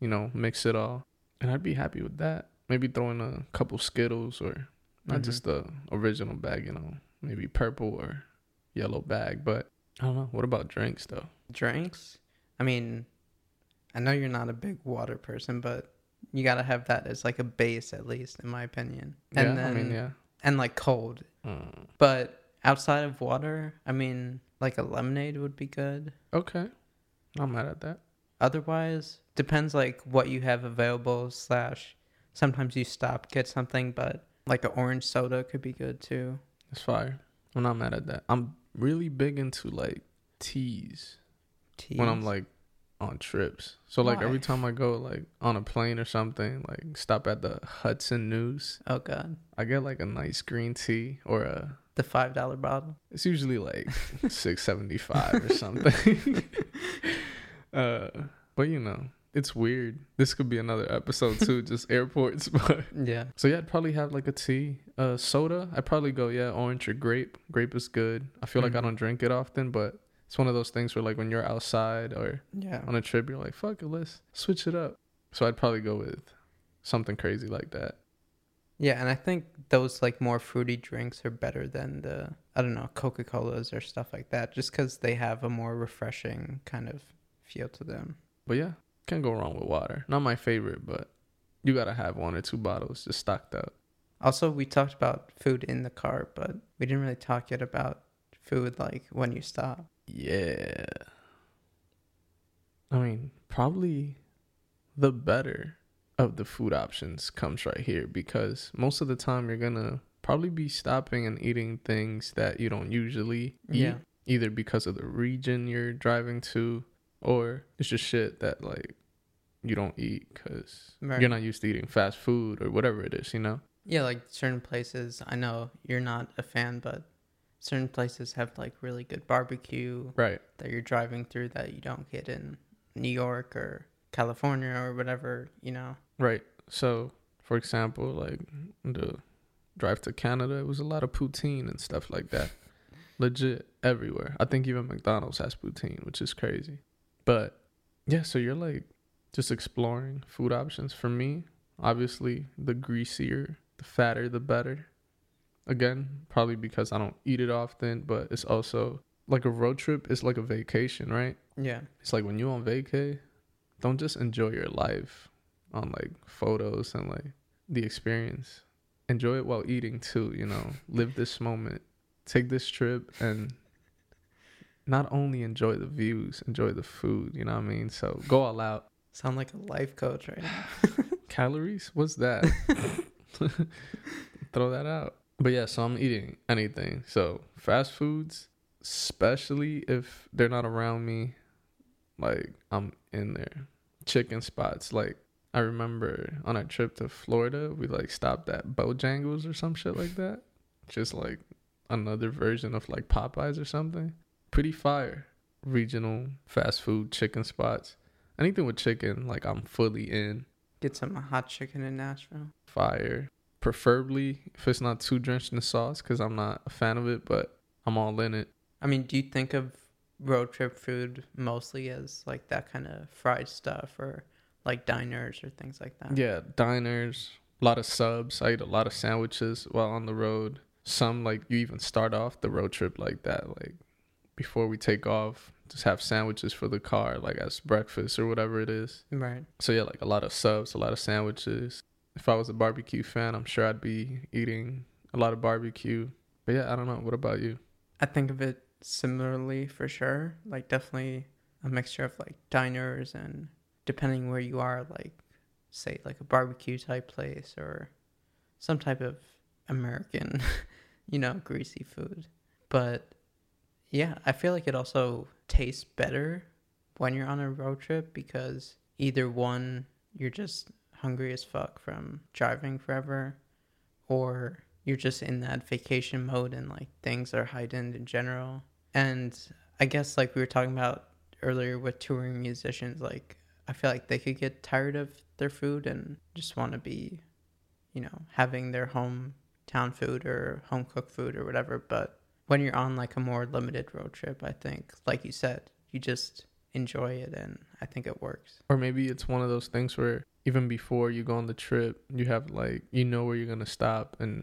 You know, mix it all, and I'd be happy with that. Maybe throw in a couple Skittles or not Mhm. just the original bag. You know, maybe purple or yellow bag. But I don't know. What about drinks though? drinks. I mean, I know you're not a big water person, but you gotta have that as like a base at least, in my opinion. And yeah, then I mean, yeah. and like cold. Mm. But outside of water, I mean, like a lemonade would be good. Okay. I'm mad at that. Otherwise, depends like what you have available. Slash, sometimes you stop get something, but like an orange soda could be good too. It's fire. I'm not mad at that. I'm really big into like teas when I'm like on trips. So like Why? every time I go like on a plane or something, like stop at the Hudson News, oh god, I get like a nice green tea or a the five dollar bottle. it's usually like six seventy five or something. uh but you know, it's weird. This could be another episode too, just airports, but Yeah, So yeah, I'd probably have like a tea, uh, soda. I'd probably go yeah, orange or grape. Grape is good. I feel like I Mhm. don't drink it often, but it's one of those things where like when you're outside or yeah. on a trip, you're like, fuck it, let's switch it up. So I'd probably go with something crazy like that. Yeah, and I think those like more fruity drinks are better than the I don't know Coca Colas or stuff like that, just because they have a more refreshing kind of feel to them. But yeah, can't go wrong with water. Not my favorite, but you gotta have one or two bottles just stocked up. Also, we talked about food in the car, but we didn't really talk yet about food like when you stop. Yeah. I mean, probably the better of the food options comes right here because most of the time you're gonna probably be stopping and eating things that you don't usually eat, either because of the region you're driving to or it's just shit that like you don't eat because Right. you're not used to eating fast food or whatever it is, you know? Yeah, like certain places. I know you're not a fan, but certain places have like really good barbecue Right. that you're driving through that you don't get in New York or California or whatever, you know. Right. So, for example, like the drive to Canada, it was a lot of poutine and stuff like that. Legit everywhere. I think even McDonald's has poutine, which is crazy. But yeah, so you're like just exploring food options. For me, obviously, the greasier, the fatter, the better. Again, probably because I don't eat it often, but it's also like a road trip is like a vacation, right? Yeah. It's like when you on vacay, don't just enjoy your life on like photos and like the experience. Enjoy it while eating too, you know. Live this moment. Take this trip and not only enjoy the views, enjoy the food, you know what I mean? So go all out. Sound like a life coach right now. Calories? What's that? Throw that out. But yeah, so I'm eating anything. So fast foods, especially if they're not around me, like I'm in there. Chicken spots, like I remember on our trip to Florida, we like stopped at Bojangles or some shit like that. Just like another version of like Popeyes or something. Pretty fire. Regional fast food chicken spots. Anything with chicken, like I'm fully in. Get some hot chicken in Nashville. Fire. Preferably if it's not too drenched in the sauce, because I'm not a fan of it, but I'm all in it. I mean, do you think of road trip food mostly as like that kind of fried stuff or like diners or things like that? Yeah, diners, a lot of subs. I eat a lot of sandwiches while on the road. Some like you even start off the road trip like that, like before we take off, just have sandwiches for the car, like as breakfast or whatever it is. Right. So yeah, like a lot of subs, a lot of sandwiches. If I was a barbecue fan, I'm sure I'd be eating a lot of barbecue. But yeah, I don't know. What about you? I think of it similarly for sure. Like definitely a mixture of like diners and depending where you are, like say like a barbecue type place or some type of American, you know, greasy food. But yeah, I feel like it also tastes better when you're on a road trip because either one, you're just hungry as fuck from driving forever, or you're just in that vacation mode and like things are heightened in general. And I guess like we were talking about earlier with touring musicians, like I feel like they could get tired of their food and just want to be, you know, having their hometown food or home cooked food or whatever. But when you're on like a more limited road trip, I think, like you said, you just enjoy it and I think it works. Or maybe it's one of those things where even before you go on the trip, you have like you know where you're gonna stop and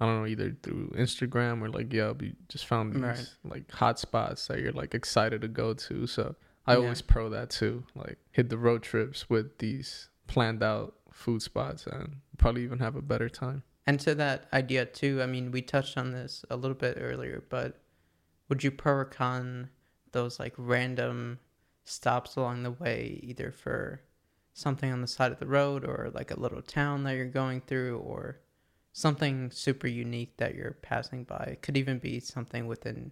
I don't know, either through Instagram or like Yelp, you just found these Right. like hot spots that you're like excited to go to. So I Yeah. always pro that too. Like hit the road trips with these planned out food spots and probably even have a better time. And to that idea too, I mean, we touched on this a little bit earlier, but would you pro or con those like random stops along the way, either for something on the side of the road or like a little town that you're going through or something super unique that you're passing by? It could even be something within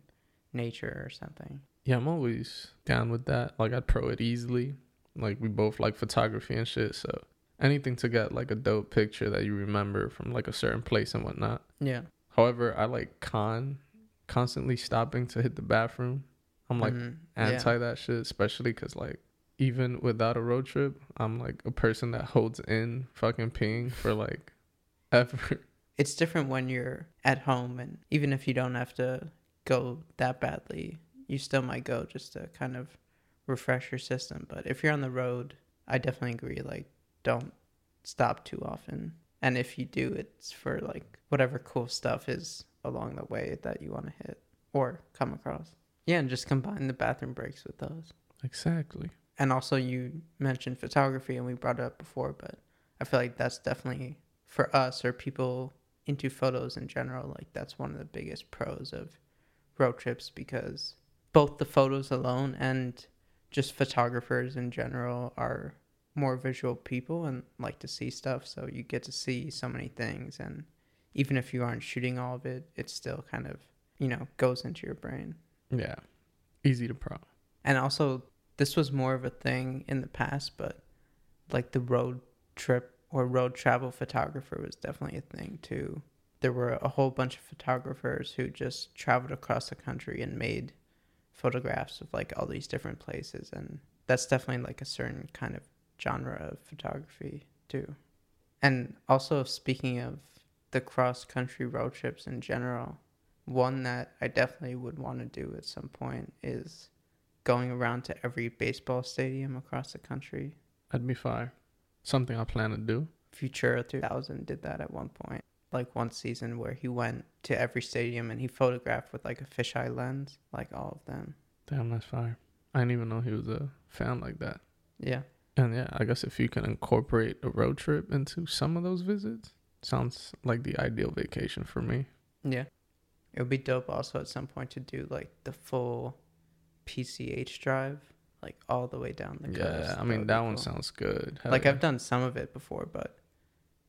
nature or something. Yeah, I'm always down with that. Like I'd pro it easily. Like we both like photography and shit, so anything to get like a dope picture that you remember from like a certain place and whatnot. Yeah. However, I like con constantly stopping to hit the bathroom. I'm like Mhm. Yeah. anti that shit, especially because like even without a road trip, I'm like a person that holds in fucking peeing for like ever. it's different when you're at home and even if you don't have to go that badly you still might go just to kind of refresh your system but if you're on the road i definitely agree like don't stop too often. And if you do it's for like whatever cool stuff is along the way that you want to hit or come across. Yeah and just combine the bathroom breaks with those. Exactly. and also you mentioned photography and we brought it up before but i feel like that's definitely for us or people into photos in general like that's one of the biggest pros of road trips because both the photos alone and just photographers in general are more visual people and like to see stuff so you get to see so many things and even if you aren't shooting all of it it still kind of you know goes into your brain Yeah. Easy to pro. and also, this was more of a thing in the past, but like the road trip or road travel photographer was definitely a thing too. There were a whole bunch of photographers who just traveled across the country and made photographs of like all these different places. And that's definitely like a certain kind of genre of photography too. And also speaking of the cross country road trips in general, one that I definitely would want to do at some point is going around to every baseball stadium across the country. That'd be fire. Something I plan to do. Futura 2000 did that at one point. Like one season where he went to every stadium and he photographed with like a fisheye lens, like all of them. Damn, that's fire. I didn't even know he was a fan like that. Yeah. And yeah, I guess if you can incorporate a road trip into some of those visits, sounds like the ideal vacation for me. Yeah. It would be dope also at some point to do like the full PCH drive, like all the way down the coast. Yeah, I mean be that one cool. sounds good. Hell like yeah. I've done some of it before, but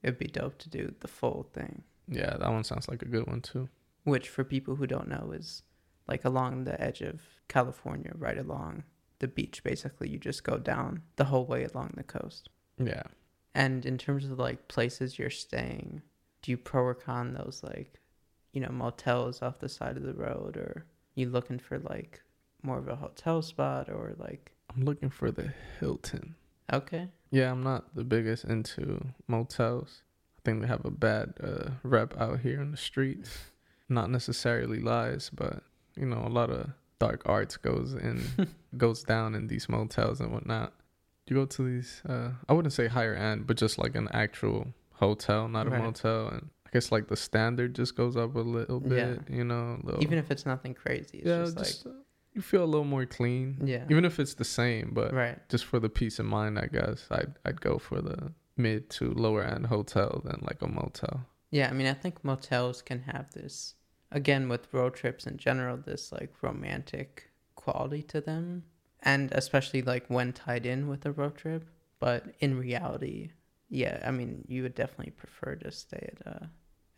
it'd be dope to do the full thing. Yeah, that one sounds like a good one too. Which for people who don't know is like along the edge of California, right along the beach basically. You just go down the whole way along the coast. Yeah. And in terms of like places you're staying, do you pro or con those like, you know, motels off the side of the road or you looking for like more of a hotel spot or like I'm looking for the Hilton. okay. Yeah, I'm not the biggest into motels. I think they have a bad uh, rep out here in the streets. Not necessarily lies, but you know, a lot of dark arts goes in goes down in these motels and whatnot. You go to these uh I wouldn't say higher end, but just like an actual hotel, not a motel and I guess like the standard just goes up a little bit, you know, little, Even if it's nothing crazy, it's yeah, just, just, like uh, you feel a little more clean. yeah. Even if it's the same, but right. just for the peace of mind, I guess I'd I'd go for the mid to lower end hotel than like a motel. Yeah, I mean, I think motels can have this, again, with road trips in general, this like romantic quality to them. And especially like when tied in with a road trip. But in reality, yeah, I mean, you would definitely prefer to stay at uh,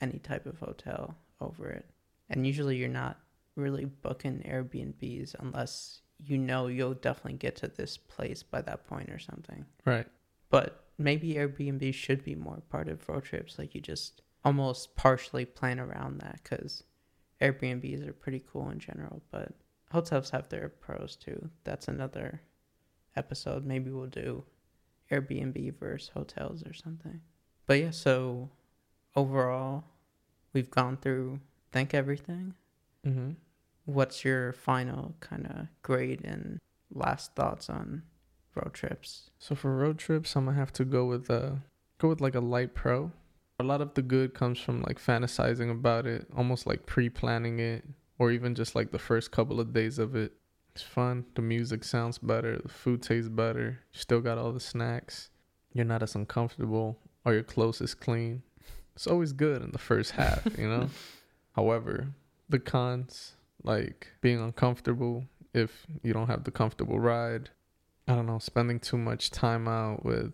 any type of hotel over it. And usually you're not really booking Airbnbs unless you know you'll definitely get to this place by that point or something Right. but maybe Airbnb should be more part of road trips. Like you just almost partially plan around that because Airbnbs are pretty cool in general, but hotels have their pros too. That's another episode. Maybe we'll do Airbnb versus hotels or something. But yeah, so overall, we've gone through think everything. Mm-hmm. What's your final kind of grade and last thoughts on road trips? So for road trips, I'm gonna have to go with uh go with like a light pro. A lot of the good comes from like fantasizing about it, almost like pre-planning it, or even just like the first couple of days of it. It's fun. The music sounds better. The food tastes better. You still got all the snacks. You're not as uncomfortable, or your clothes is clean. It's always good in the first half, you know. However, the cons, like being uncomfortable if you don't have the comfortable ride, I don't know, spending too much time out with,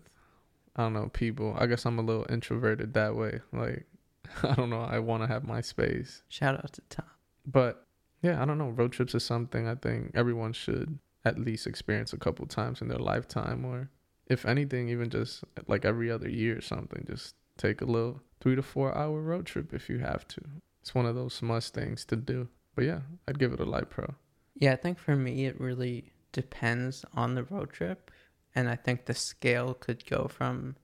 I don't know, people. I guess I'm a little introverted that way. Like, I don't know, I want to have my space. Shout out to Tom. But yeah, I don't know. Road trips is something I think everyone should at least experience a couple times in their lifetime, or if anything, even just like every other year or something. Just take a little three to four hour road trip if you have to. It's one of those must things to do. But yeah, I'd give it a light pro. Yeah, I think for me it really depends on the road trip, and I think the scale could go from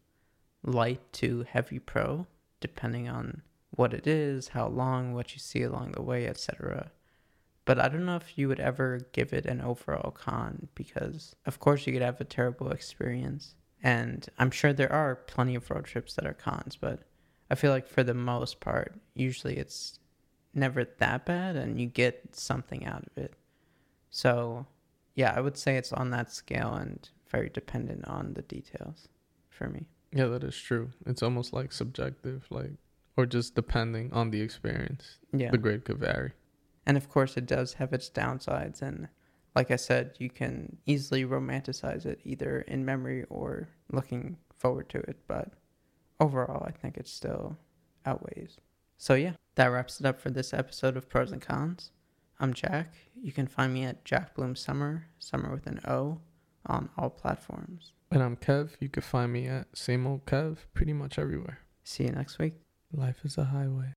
light to heavy pro depending on what it is, how long, what you see along the way, etc. But I don't know if you would ever give it an overall con because of course you could have a terrible experience. And I'm sure there are plenty of road trips that are cons, but I feel like for the most part, usually it's never that bad and you get something out of it. So, yeah, I would say it's on that scale and very dependent on the details for me. Yeah, that is true. It's almost like subjective, like, or just depending on the experience. Yeah. The grade could vary. And of course, it does have its downsides. And like I said, you can easily romanticize it either in memory or looking forward to it. But overall, I think it still outweighs. So, yeah, that wraps it up for this episode of Pros and Cons. I'm Jack. You can find me at Jack Bloom Sommer, Sommer with an O, on all platforms. And I'm Kev. You can find me at same old Kev pretty much everywhere. See you next week. Life is a highway.